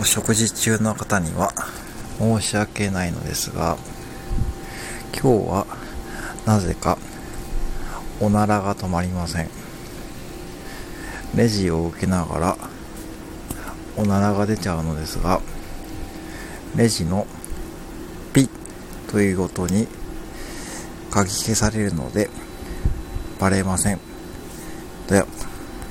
お食事中の方には申し訳ないのですが、今日はなぜかおならが止まりません。レジを受けながらおならが出ちゃうのですが、レジのピッという音にかき消されるのでバレません。では。